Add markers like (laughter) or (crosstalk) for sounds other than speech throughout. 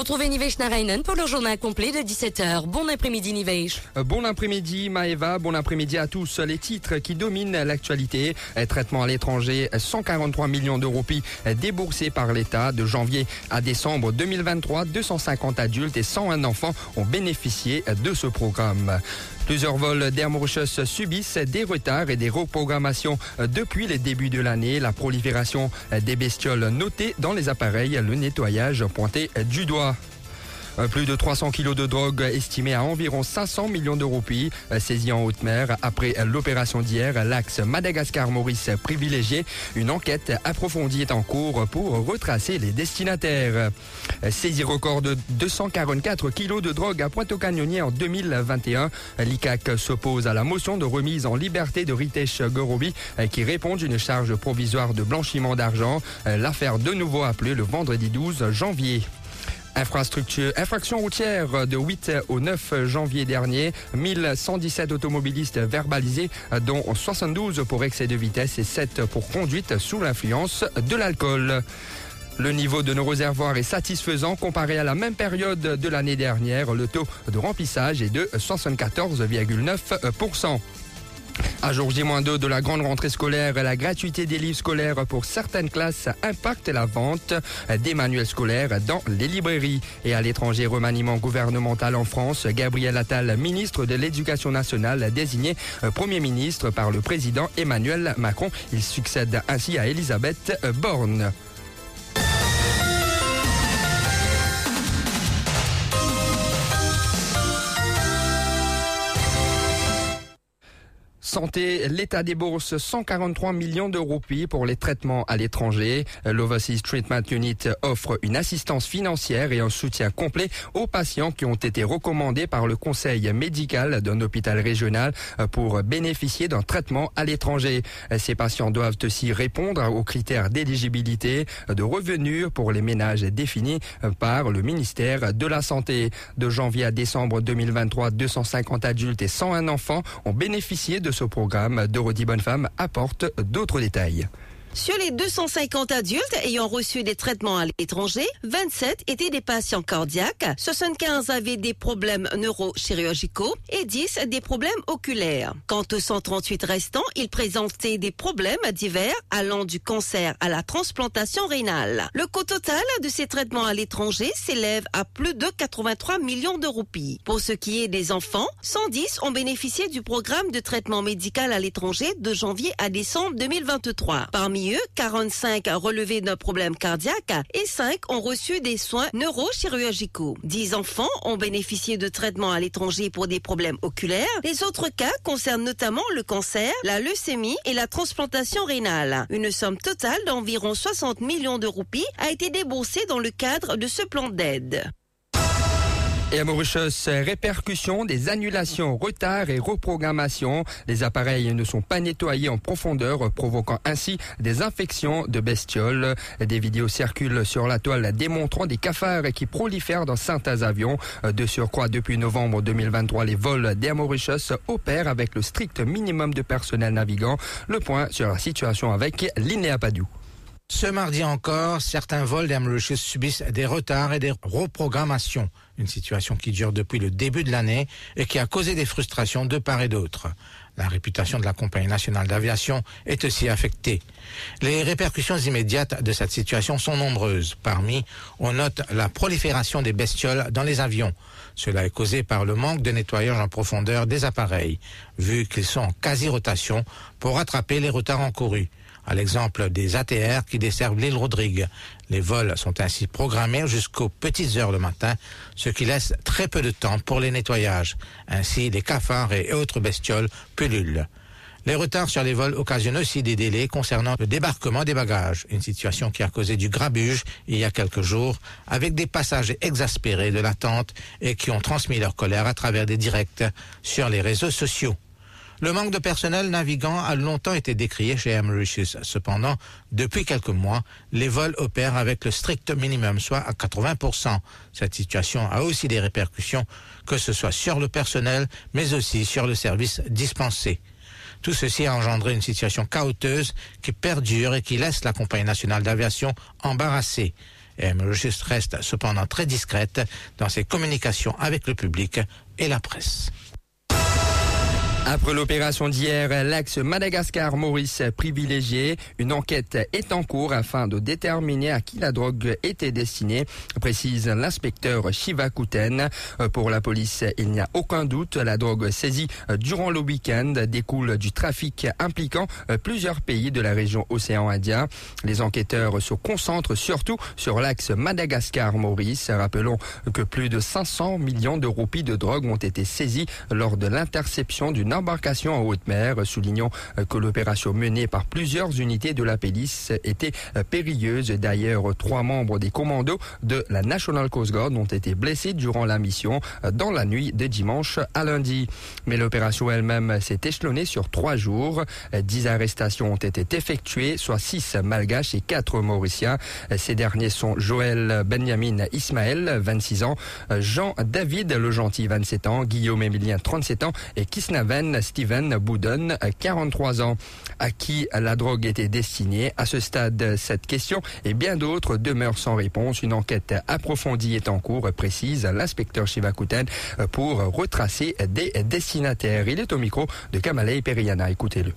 Retrouvez Nivesh Narainen pour le journal complet de 17h. Bon après-midi Nivesh. Euh, Bon après-midi Maëva, bon après-midi à tous. Les titres qui dominent l'actualité. Euh, Traitement à l'étranger, 143 millions d'euros euh, déboursés par l'État de janvier à décembre 2023. 250 adultes et 101 enfants ont bénéficié de ce programme. Plusieurs vols d'Air Mauritius subissent des retards et des reprogrammations depuis le début de l'année. La prolifération des bestioles notées dans les appareils, le nettoyage pointé du doigt. Euh, Plus de 300 kilos de drogue estimés à environ 500 millions de roupies euh, saisis en haute mer après l'opération d'hier. L'axe Madagascar-Maurice privilégié. Une enquête approfondie est en cours pour retracer les destinataires. Euh, Saisie record de 244 kilos de drogue à Pointe-au-Canonnier en 2021. L'ICAC s'oppose à la motion de remise en liberté de Ritesh Gorobi qui répond d'une charge provisoire de blanchiment d'argent. L'affaire de nouveau appelée le vendredi 12 janvier. Infrastructure, infraction routière de 8 au 9 janvier dernier, 1117 automobilistes verbalisés, dont 72 pour excès de vitesse et 7 pour conduite sous l'influence de l'alcool. Le niveau de nos réservoirs est satisfaisant comparé à la même période de l'année dernière. Le taux de remplissage est de 74,9%. À jour J-2 de la grande rentrée scolaire, la gratuité des livres scolaires pour certaines classes impacte la vente des manuels scolaires dans les librairies. Et à l'étranger, remaniement gouvernemental en France, Gabriel Attal, ministre de l'Éducation nationale, désigné Premier ministre par le président Emmanuel Macron. Il succède ainsi à Elisabeth Borne. Santé, l'État débourse 143 millions d'euros pour les traitements à l'étranger. L'Overseas Treatment Unit offre une assistance financière et un soutien complet aux patients qui ont été recommandés par le conseil médical d'un hôpital régional pour bénéficier d'un traitement à l'étranger. Ces patients doivent aussi répondre aux critères d'éligibilité de revenus pour les ménages définis par le ministère de la Santé. De janvier à décembre 2023, 250 adultes et 101 enfants ont bénéficié de ce programme. Dorothy Bonnefemme apporte d'autres détails. Sur les 250 adultes ayant reçu des traitements à l'étranger, 27 étaient des patients cardiaques, 75 avaient des problèmes neurochirurgicaux et 10 des problèmes oculaires. Quant aux 138 restants, ils présentaient des problèmes divers allant du cancer à la transplantation rénale. Le coût total de ces traitements à l'étranger s'élève à plus de 83 millions de roupies. Pour ce qui est des enfants, 110 ont bénéficié du programme de traitement médical à l'étranger de janvier à décembre 2023. Parmi eux, 45 relevés d'un problème cardiaque et 5 ont reçu des soins neurochirurgicaux. 10 enfants ont bénéficié de traitements à l'étranger pour des problèmes oculaires. Les autres cas concernent notamment le cancer, la leucémie et la transplantation rénale. Une somme totale d'environ 60 millions de roupies a été déboursée dans le cadre de ce plan d'aide. Et à Mauritius, répercussions des annulations, retards et reprogrammations. Les appareils ne sont pas nettoyés en profondeur, provoquant ainsi des infections de bestioles. Des vidéos circulent sur la toile démontrant des cafards qui prolifèrent dans certains avions. De surcroît, depuis novembre 2023, les vols d'Air Mauritius opèrent avec le strict minimum de personnel navigant. Le point sur la situation avec Linéa Padou. Ce mardi encore, certains vols d'Air subissent des retards et des reprogrammations. Une situation qui dure depuis le début de l'année et qui a causé des frustrations de part et d'autre. La réputation de la compagnie nationale d'aviation est aussi affectée. Les répercussions immédiates de cette situation sont nombreuses. Parmi, on note la prolifération des bestioles dans les avions. Cela est causé par le manque de nettoyage en profondeur des appareils, vu qu'ils sont en quasi-rotation pour rattraper les retards encourus à l'exemple des ATR qui desservent l'île Rodrigue. Les vols sont ainsi programmés jusqu'aux petites heures le matin, ce qui laisse très peu de temps pour les nettoyages. Ainsi, les cafards et autres bestioles pullulent. Les retards sur les vols occasionnent aussi des délais concernant le débarquement des bagages, une situation qui a causé du grabuge il y a quelques jours, avec des passagers exaspérés de l'attente et qui ont transmis leur colère à travers des directs sur les réseaux sociaux. Le manque de personnel navigant a longtemps été décrié chez Mauritius. Cependant, depuis quelques mois, les vols opèrent avec le strict minimum, soit à 80%. Cette situation a aussi des répercussions, que ce soit sur le personnel, mais aussi sur le service dispensé. Tout ceci a engendré une situation chaoteuse qui perdure et qui laisse la compagnie nationale d'aviation embarrassée. Mauritius reste cependant très discrète dans ses communications avec le public et la presse. Après l'opération d'hier, l'axe Madagascar-Maurice privilégié, une enquête est en cours afin de déterminer à qui la drogue était destinée, précise l'inspecteur Shiva Kouten. Pour la police, il n'y a aucun doute, la drogue saisie durant le week-end découle du trafic impliquant plusieurs pays de la région océan Indien. Les enquêteurs se concentrent surtout sur l'axe Madagascar-Maurice. Rappelons que plus de 500 millions de roupies de drogue ont été saisies lors de l'interception d'une embarcation en haute mer, soulignant euh, que l'opération menée par plusieurs unités de la police était euh, périlleuse. D'ailleurs, trois membres des commandos de la National Coast Guard ont été blessés durant la mission euh, dans la nuit de dimanche à lundi. Mais l'opération elle-même s'est échelonnée sur trois jours. Dix arrestations ont été effectuées, soit six malgaches et quatre mauriciens. Ces derniers sont Joël Benjamin Ismaël, 26 ans, Jean-David Le Gentil, 27 ans, Guillaume Emilien, 37 ans et Kisnaven Steven Boudon, 43 ans. À qui la drogue était destinée À ce stade, cette question et bien d'autres demeurent sans réponse. Une enquête approfondie est en cours, précise l'inspecteur Shivakuten, pour retracer des destinataires. Il est au micro de Kamalei Periana. Écoutez-le.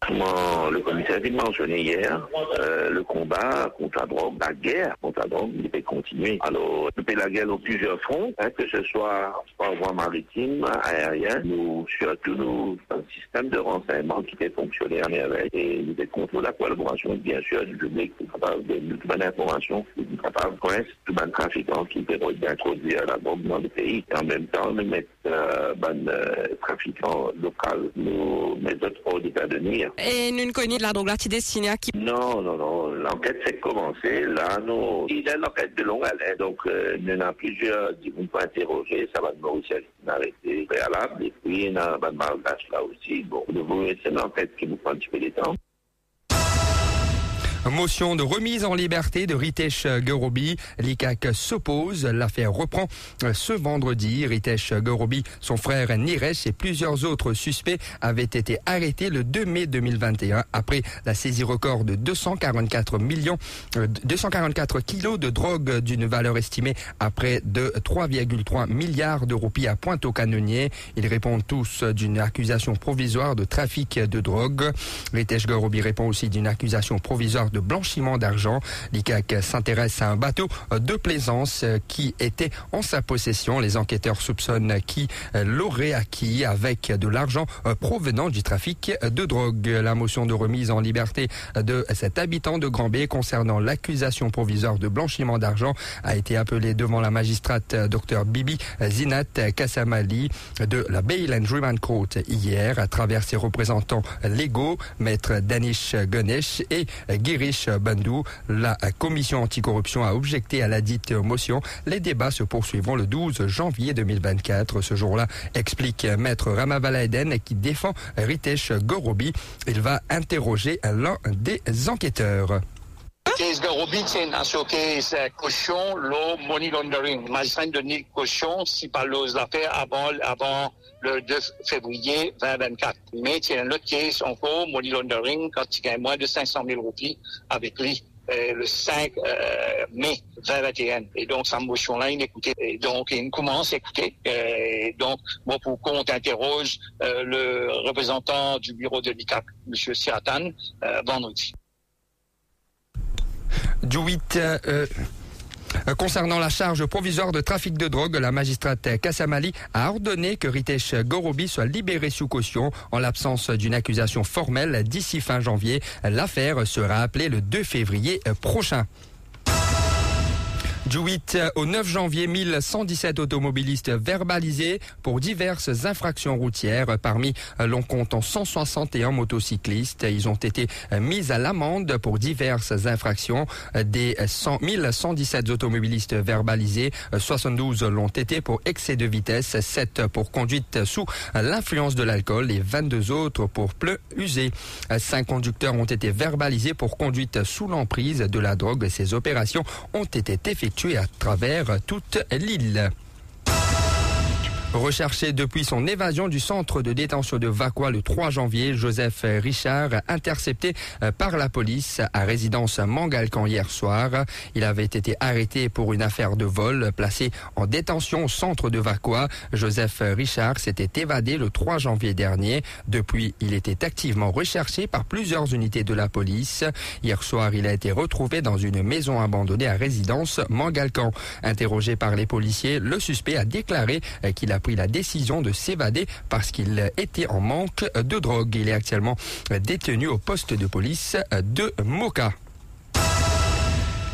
Comment le commissaire a mentionné hier, euh, le combat contre la drogue, la guerre contre la drogue, il peut continuer. Alors, depuis la guerre dans plusieurs fronts, hein, que ce soit par voie maritime, aérien, nous, surtout nous, un système de renseignement qui peut fonctionner à merveille et nous contrôle la collaboration, bien sûr, du public, capable de toute bonne information, capable de connaître tout bon trafiquant qui peut introduire la drogue dans le pays. Et en même temps, nous mettre euh, bon euh, trafiquant local, nous mettre hors d'état de nuire. Et nous ne connaissons la drogue destinée à qui Non, non, non. L'enquête s'est commencée. Là, nous, il y a une enquête de longue haleine. Donc, euh, nous avons plusieurs qui vont pas interroger. Ça va de Maurice arrêté préalable. Et puis, il y a un là aussi. Bon, c'est une enquête qui nous prend un petit peu de temps. Motion de remise en liberté de Ritesh Gorobi. L'ICAC s'oppose. L'affaire reprend ce vendredi. Ritesh Gorobi, son frère Niresh et plusieurs autres suspects avaient été arrêtés le 2 mai 2021 après la saisie record de 244 millions, 244 kilos de drogue d'une valeur estimée à près de 3,3 milliards de roupies à Pointe-au-Canonnier. Ils répondent tous d'une accusation provisoire de trafic de drogue. Ritesh Gorobi répond aussi d'une accusation provisoire de blanchiment d'argent. L'ICAC s'intéresse à un bateau de plaisance qui était en sa possession. Les enquêteurs soupçonnent qui l'aurait acquis avec de l'argent provenant du trafic de drogue. La motion de remise en liberté de cet habitant de Grand B concernant l'accusation provisoire de blanchiment d'argent a été appelée devant la magistrate Dr Bibi Zinat Kassamali de la Bail and Court hier à travers ses représentants légaux, maître Danish Ganesh et Giri La commission anticorruption a objecté à la dite motion. Les débats se poursuivront le 12 janvier 2024. Ce jour-là, explique maître Ramavala Eden qui défend Ritesh Gorobi. Il va interroger l'un des enquêteurs. Case Gorobi c'est un case caution, l'eau money laundering. Magistrat de caution si par l'affaire avant, avant le 2 février 2024. Mais a un autre case encore, money laundering, quand il gagne moins de 500 000 roupies avec lui. Euh, le 5 euh, mai 2021. Et donc, sa motion-là, il écoutait. Donc, il commence à écouter. Et donc, bon, pour interroge euh, le représentant du bureau de l'ICAP, M. Siratan, vendredi. 8 euh, concernant la charge provisoire de trafic de drogue, la magistrate Kassamali a ordonné que Ritesh Gorobi soit libéré sous caution en l'absence d'une accusation formelle d'ici fin janvier. L'affaire sera appelée le 2 février prochain. Du 8 au 9 janvier, 1117 automobilistes verbalisés pour diverses infractions routières. Parmi l'on compte en 161 motocyclistes. Ils ont été mis à l'amende pour diverses infractions. Des 100, 1117 automobilistes verbalisés, 72 l'ont été pour excès de vitesse, 7 pour conduite sous l'influence de l'alcool et 22 autres pour pneus usés. 5 conducteurs ont été verbalisés pour conduite sous l'emprise de la drogue. Ces opérations ont été effectuées à travers toute l'île. Recherché depuis son évasion du centre de détention de Vacqua le 3 janvier, Joseph Richard, intercepté euh, par la police à résidence Mangalcan hier soir. Il avait été arrêté pour une affaire de vol, placé en détention au centre de Vacqua. Joseph Richard s'était évadé le 3 janvier dernier. Depuis, il était activement recherché par plusieurs unités de la police. Hier soir, il a été retrouvé dans une maison abandonnée à résidence Mangalcan. Interrogé par les policiers, le suspect a déclaré euh, qu'il a pris la décision de s'évader parce qu'il était en manque de drogue. Il est actuellement détenu au poste de police de Moka.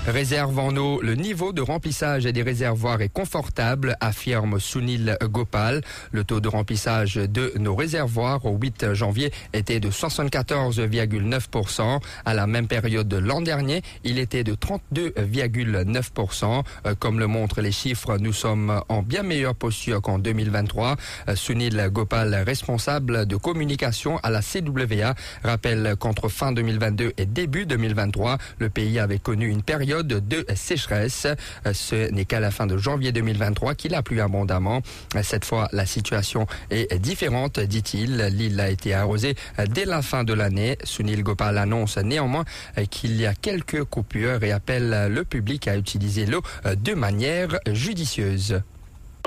Réserve en eau, le niveau de remplissage des réservoirs est confortable, affirme Sunil Gopal. Le taux de remplissage de nos réservoirs au 8 janvier était de 74,9%. À la même période de l'an dernier, il était de 32,9%. Comme le montrent les chiffres, nous sommes en bien meilleure posture qu'en 2023. Sunil Gopal, responsable de communication à la CWA, rappelle qu'entre fin 2022 et début 2023, le pays avait connu une période de sécheresse. Ce n'est qu'à la fin de janvier 2023 qu'il a plu abondamment. Cette fois, la situation est différente, dit-il. L'île a été arrosée dès la fin de l'année. Sunil Gopal annonce néanmoins qu'il y a quelques coupures et appelle le public à utiliser l'eau de manière judicieuse.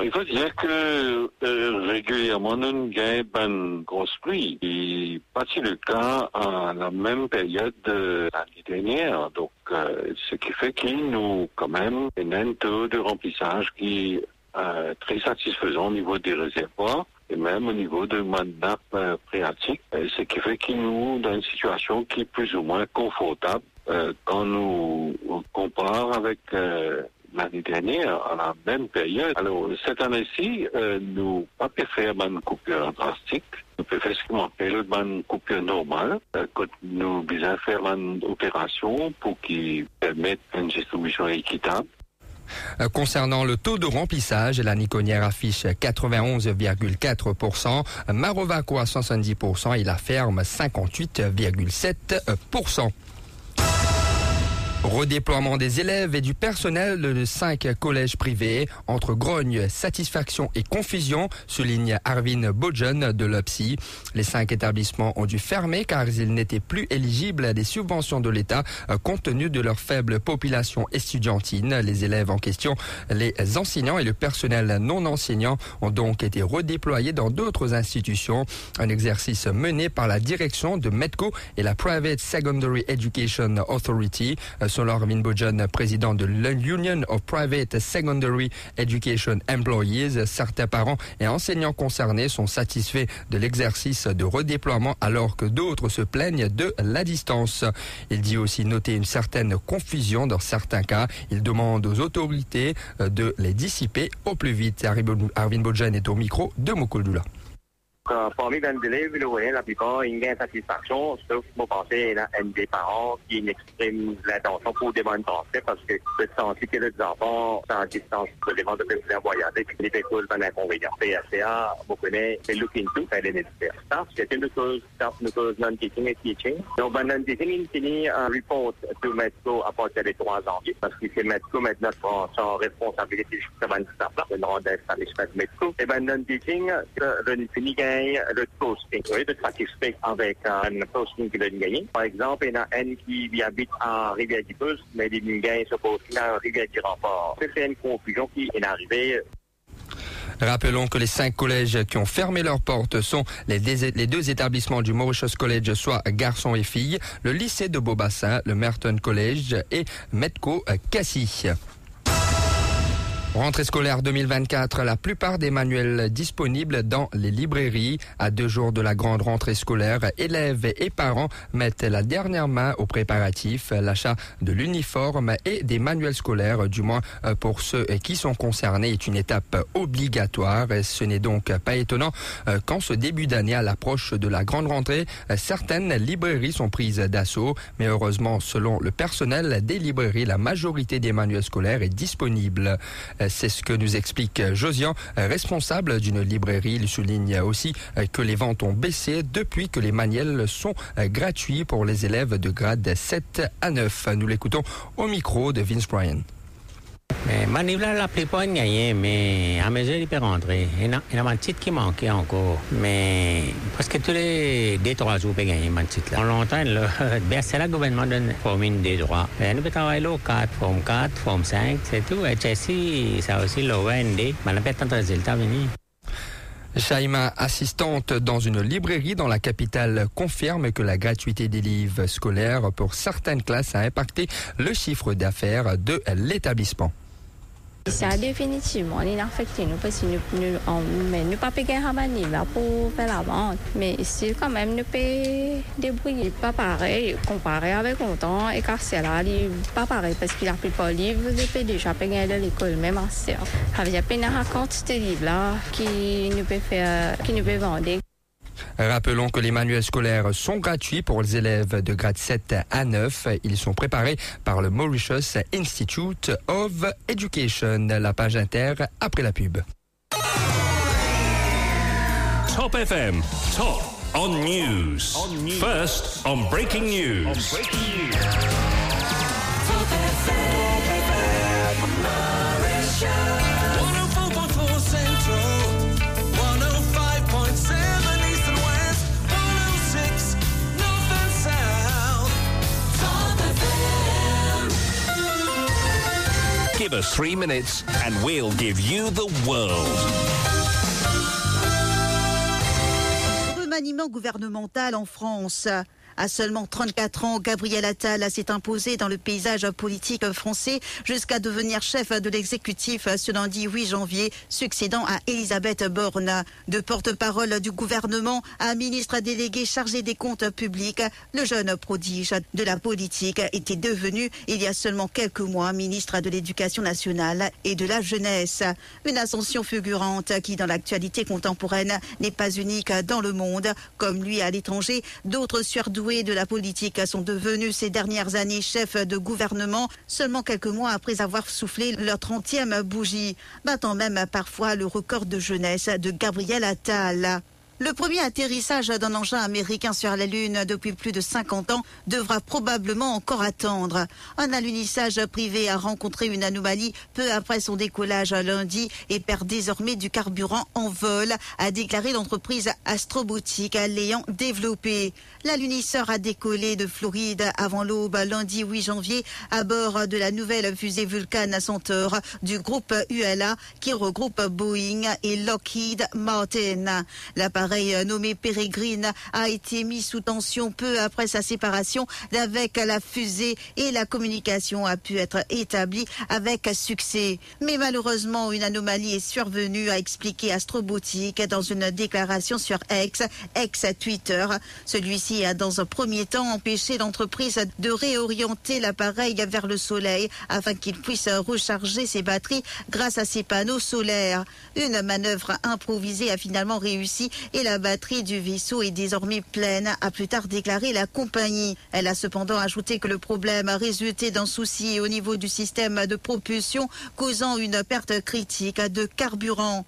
Il faut dire que euh, régulièrement, nous gagnons grosse pluie. Et pas si le cas à la même période de l'année dernière. Donc, euh, ce qui fait qu'il nous, quand même, un taux de remplissage qui est euh, très satisfaisant au niveau des réservoirs et même au niveau de mandat euh, phréatique. ce qui fait qu'il nous, dans une situation qui est plus ou moins confortable quand nous comparons avec l'année dernière, à la même période. Alors, cette année-ci, euh, nous pas faire une coupure drastique. Nous pouvons faire ce qu'on appelle une coupure normale, euh, quand nous besoin faire une opération pour qui permette une distribution équitable. Euh, concernant le taux de remplissage, la Niconnière affiche 91,4%, Marovaco à 70% et la ferme 58,7%. Redéploiement des élèves et du personnel de cinq collèges privés entre grogne, satisfaction et confusion, souligne Arvin Bojan de l'OPSI. Les cinq établissements ont dû fermer car ils n'étaient plus éligibles à des subventions de l'État euh, compte tenu de leur faible population estudiantine. Les élèves en question, les enseignants et le personnel non enseignant ont donc été redéployés dans d'autres institutions. Un exercice mené par la direction de MEDCO et la Private Secondary Education Authority. Euh, selon Arvin Bojan, président de l'Union of Private Secondary Education Employees. Certains parents et enseignants concernés sont satisfaits de l'exercice de redéploiement alors que d'autres se plaignent de la distance. Il dit aussi noter une certaine confusion dans certains cas. Il demande aux autorités de les dissiper au plus vite. Arvin Bojan est au micro de Parmi les élèves, vous le voyez, la plupart, ils ont satisfaction, sauf penser à des parents qui expriment l'intention pour parce que que les enfants en distance de faire voyager, puis les écoles un c'est c'est. Ça, une une chose non-teaching. Donc, il un à partir des 3 janvier, parce que c'est MEDCO maintenant sans responsabilité jusqu'à 27 là, le nom d'installation de MEDCO. Et ben, fini le posting, oui, de satisfait avec un posting qu'il a gagné. Par exemple, il y en a un qui habite à Rivière-du-Peuse, mais il gagne ce posting à Rivière-du-Rempart. C'est une confusion qui est arrivée. Rappelons que les cinq collèges qui ont fermé leurs portes sont les, deux établissements du Mauritius College, soit garçons et filles, le lycée de Beaubassin, le Merton College et Metco Cassis. Rentrée scolaire 2024, la plupart des manuels disponibles dans les librairies. À deux jours de la grande rentrée scolaire, élèves et parents mettent la dernière main aux préparatifs, l'achat de l'uniforme et des manuels scolaires, du moins pour ceux qui sont concernés, est une étape obligatoire. Ce n'est donc pas étonnant euh, qu'en ce début d'année, à l'approche de la grande rentrée, certaines librairies sont prises d'assaut. Mais heureusement, selon le personnel des librairies, la majorité des manuels scolaires est disponible. C'est ce que nous explique Josian, responsable d'une librairie. Il souligne aussi que les ventes ont baissé depuis que les manuels sont gratuits pour les élèves de grade 7 à 9. Nous l'écoutons au micro de Vince Bryan. Mais Manivla, la plupart ont gagné, mais à mesure il peut rentrer. Il y a, un titre qui manquait encore. Mais presque tous les deux, trois jours, il peut gagner un titre. Là. En longtemps, le, (laughs) ben, c'est le gouvernement donne forme des droits. Mais nous peut travailler là, 4, forme 4, forme 5, c'est tout. Et Chelsea, ça aussi, le OND. Mais on n'a pas tant de résultats venir. Shaima, assistante dans une librairie dans la capitale, confirme que la gratuité des livres scolaires pour certaines classes a impacté le chiffre d'affaires de l'établissement. A définitivement affecté nous parce que nous ne nous pas payer un pour faire la vente. Mais ici, quand même, nous peut débrouiller. Pas pareil, comparé avec longtemps, et car c'est là, pas pareil parce qu'il a pris pas de livres, vous avez déjà payé de l'école, même en serre. Il y a peine à quantité de livres là qui nous peut faire, qui nous peut vendre. Rappelons que les manuels scolaires sont gratuits pour les élèves de grade 7 à 9. Ils sont préparés par le Mauritius Institute of Education. La page inter après la pub. Top FM, top on news. First on breaking news. Give us three minutes and we'll give you the world. Remaniement gouvernemental en France. À seulement 34 ans, Gabriel Attal s'est imposé dans le paysage politique français jusqu'à devenir chef de l'exécutif ce lundi 8 janvier, succédant à Elisabeth Borne. De porte-parole du gouvernement à ministre délégué chargé des comptes publics, le jeune prodige de la politique était devenu, il y a seulement quelques mois, ministre de l'Éducation nationale et de la jeunesse. Une ascension fulgurante qui, dans l'actualité contemporaine, n'est pas unique dans le monde. Comme lui à l'étranger, d'autres surdoués de la politique sont devenus ces dernières années chefs de gouvernement seulement quelques mois après avoir soufflé leur 30e bougie, battant même parfois le record de jeunesse de Gabriel Attal. Le premier atterrissage d'un engin américain sur la Lune depuis plus de 50 ans devra probablement encore attendre. Un alunissage privé a rencontré une anomalie peu après son décollage lundi et perd désormais du carburant en vol, a déclaré l'entreprise Astrobotique l'ayant développé. L'alunisseur a décollé de Floride avant l'aube lundi 8 janvier à bord de la nouvelle fusée Vulcan Centaur du groupe ULA qui regroupe Boeing et Lockheed Martin. Nommé Peregrine a été mis sous tension peu après sa séparation d'avec la fusée et la communication a pu être établie avec succès. Mais malheureusement, une anomalie est survenue, a expliqué Astrobotique dans une déclaration sur X, ex-Twitter. Celui-ci a dans un premier temps empêché l'entreprise de réorienter l'appareil vers le soleil afin qu'il puisse recharger ses batteries grâce à ses panneaux solaires. Une manœuvre improvisée a finalement réussi la batterie du vaisseau est désormais pleine, a plus tard déclaré la compagnie. Elle a cependant ajouté que le problème a résulté d'un souci au niveau du système de propulsion, causant une perte critique de carburant.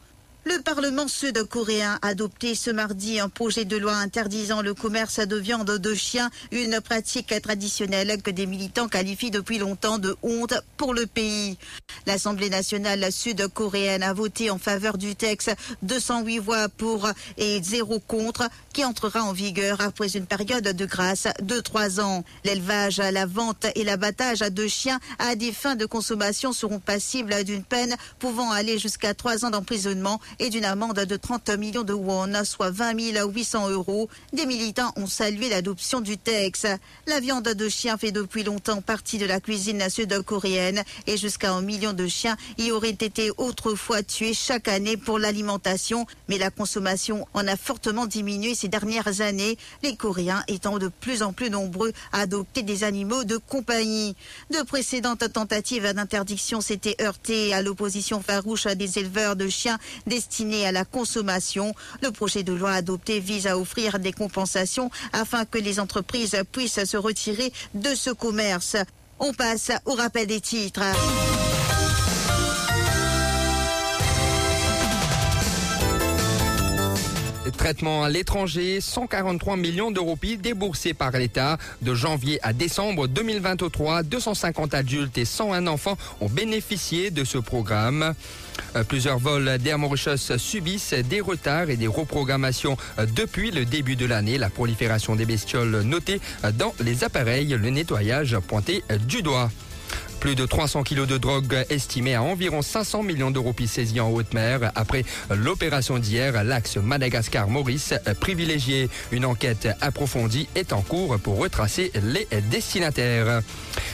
Le Parlement sud-coréen a adopté ce mardi un projet de loi interdisant le commerce de viande de chien, une pratique traditionnelle que des militants qualifient depuis longtemps de honte pour le pays. L'Assemblée nationale sud-coréenne a voté en faveur du texte 208 voix pour et zéro contre qui entrera en vigueur après une période de grâce de trois ans. L'élevage, la vente et l'abattage de chiens à des fins de consommation seront passibles d'une peine pouvant aller jusqu'à trois ans d'emprisonnement et d'une amende de 30 millions de won, soit 20 800 euros. Des militants ont salué l'adoption du texte. La viande de chien fait depuis longtemps partie de la cuisine sud-coréenne et jusqu'à un million de chiens y auraient été autrefois tués chaque année pour l'alimentation. Mais la consommation en a fortement diminué ces dernières années, les Coréens étant de plus en plus nombreux à adopter des animaux de compagnie. De précédentes tentatives d'interdiction s'étaient heurtées à l'opposition farouche des éleveurs de chiens destinés à la consommation. Le projet de loi adopté vise à offrir des compensations afin que les entreprises puissent se retirer de ce commerce. On passe au rappel des titres. Traitement à l'étranger, 143 millions d'euros déboursés par l'État. De janvier à décembre 2023, 250 adultes et 101 enfants ont bénéficié de ce programme. Euh, plusieurs vols d'Air Mauritius subissent des retards et des reprogrammations euh, depuis le début de l'année. La prolifération des bestioles notée euh, dans les appareils, le nettoyage pointé du doigt. Plus de 300 kilos de drogue estimés à environ 500 millions d'euros saisis en haute mer après l'opération d'hier. L'axe Madagascar-Maurice privilégié. Une enquête approfondie est en cours pour retracer les destinataires.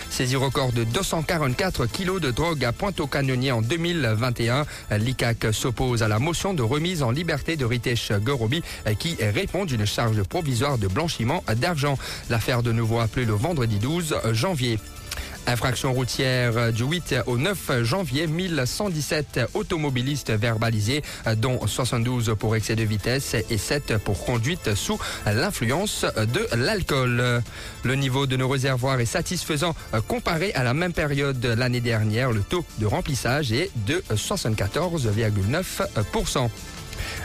Saisie record de 244 kilos de drogue à Pointe-au-Canonnier en 2021. L'ICAC s'oppose à la motion de remise en liberté de Ritesh Gorobi qui répond d'une charge provisoire de blanchiment d'argent. L'affaire de nouveau appelée le vendredi 12 janvier. Infraction routière du 8 au 9 janvier, 1117 automobilistes verbalisés, dont 72 pour excès de vitesse et 7 pour conduite sous l'influence de l'alcool. Le niveau de nos réservoirs est satisfaisant comparé à la même période l'année dernière. Le taux de remplissage est de 74,9%.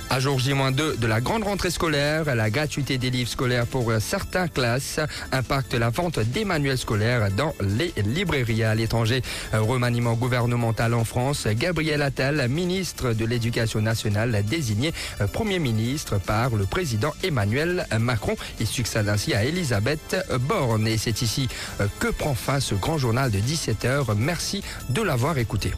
À jour J-2 de la grande rentrée scolaire, la gratuité des livres scolaires pour certaines classes impacte la vente des manuels scolaires dans les librairies à l'étranger. Remaniement gouvernemental en France, Gabriel Attal, ministre de l'Éducation nationale, désigné Premier ministre par le président Emmanuel Macron. Il succède ainsi à Elisabeth Borne. Et c'est ici que prend fin ce grand journal de 17h. Merci de l'avoir écouté.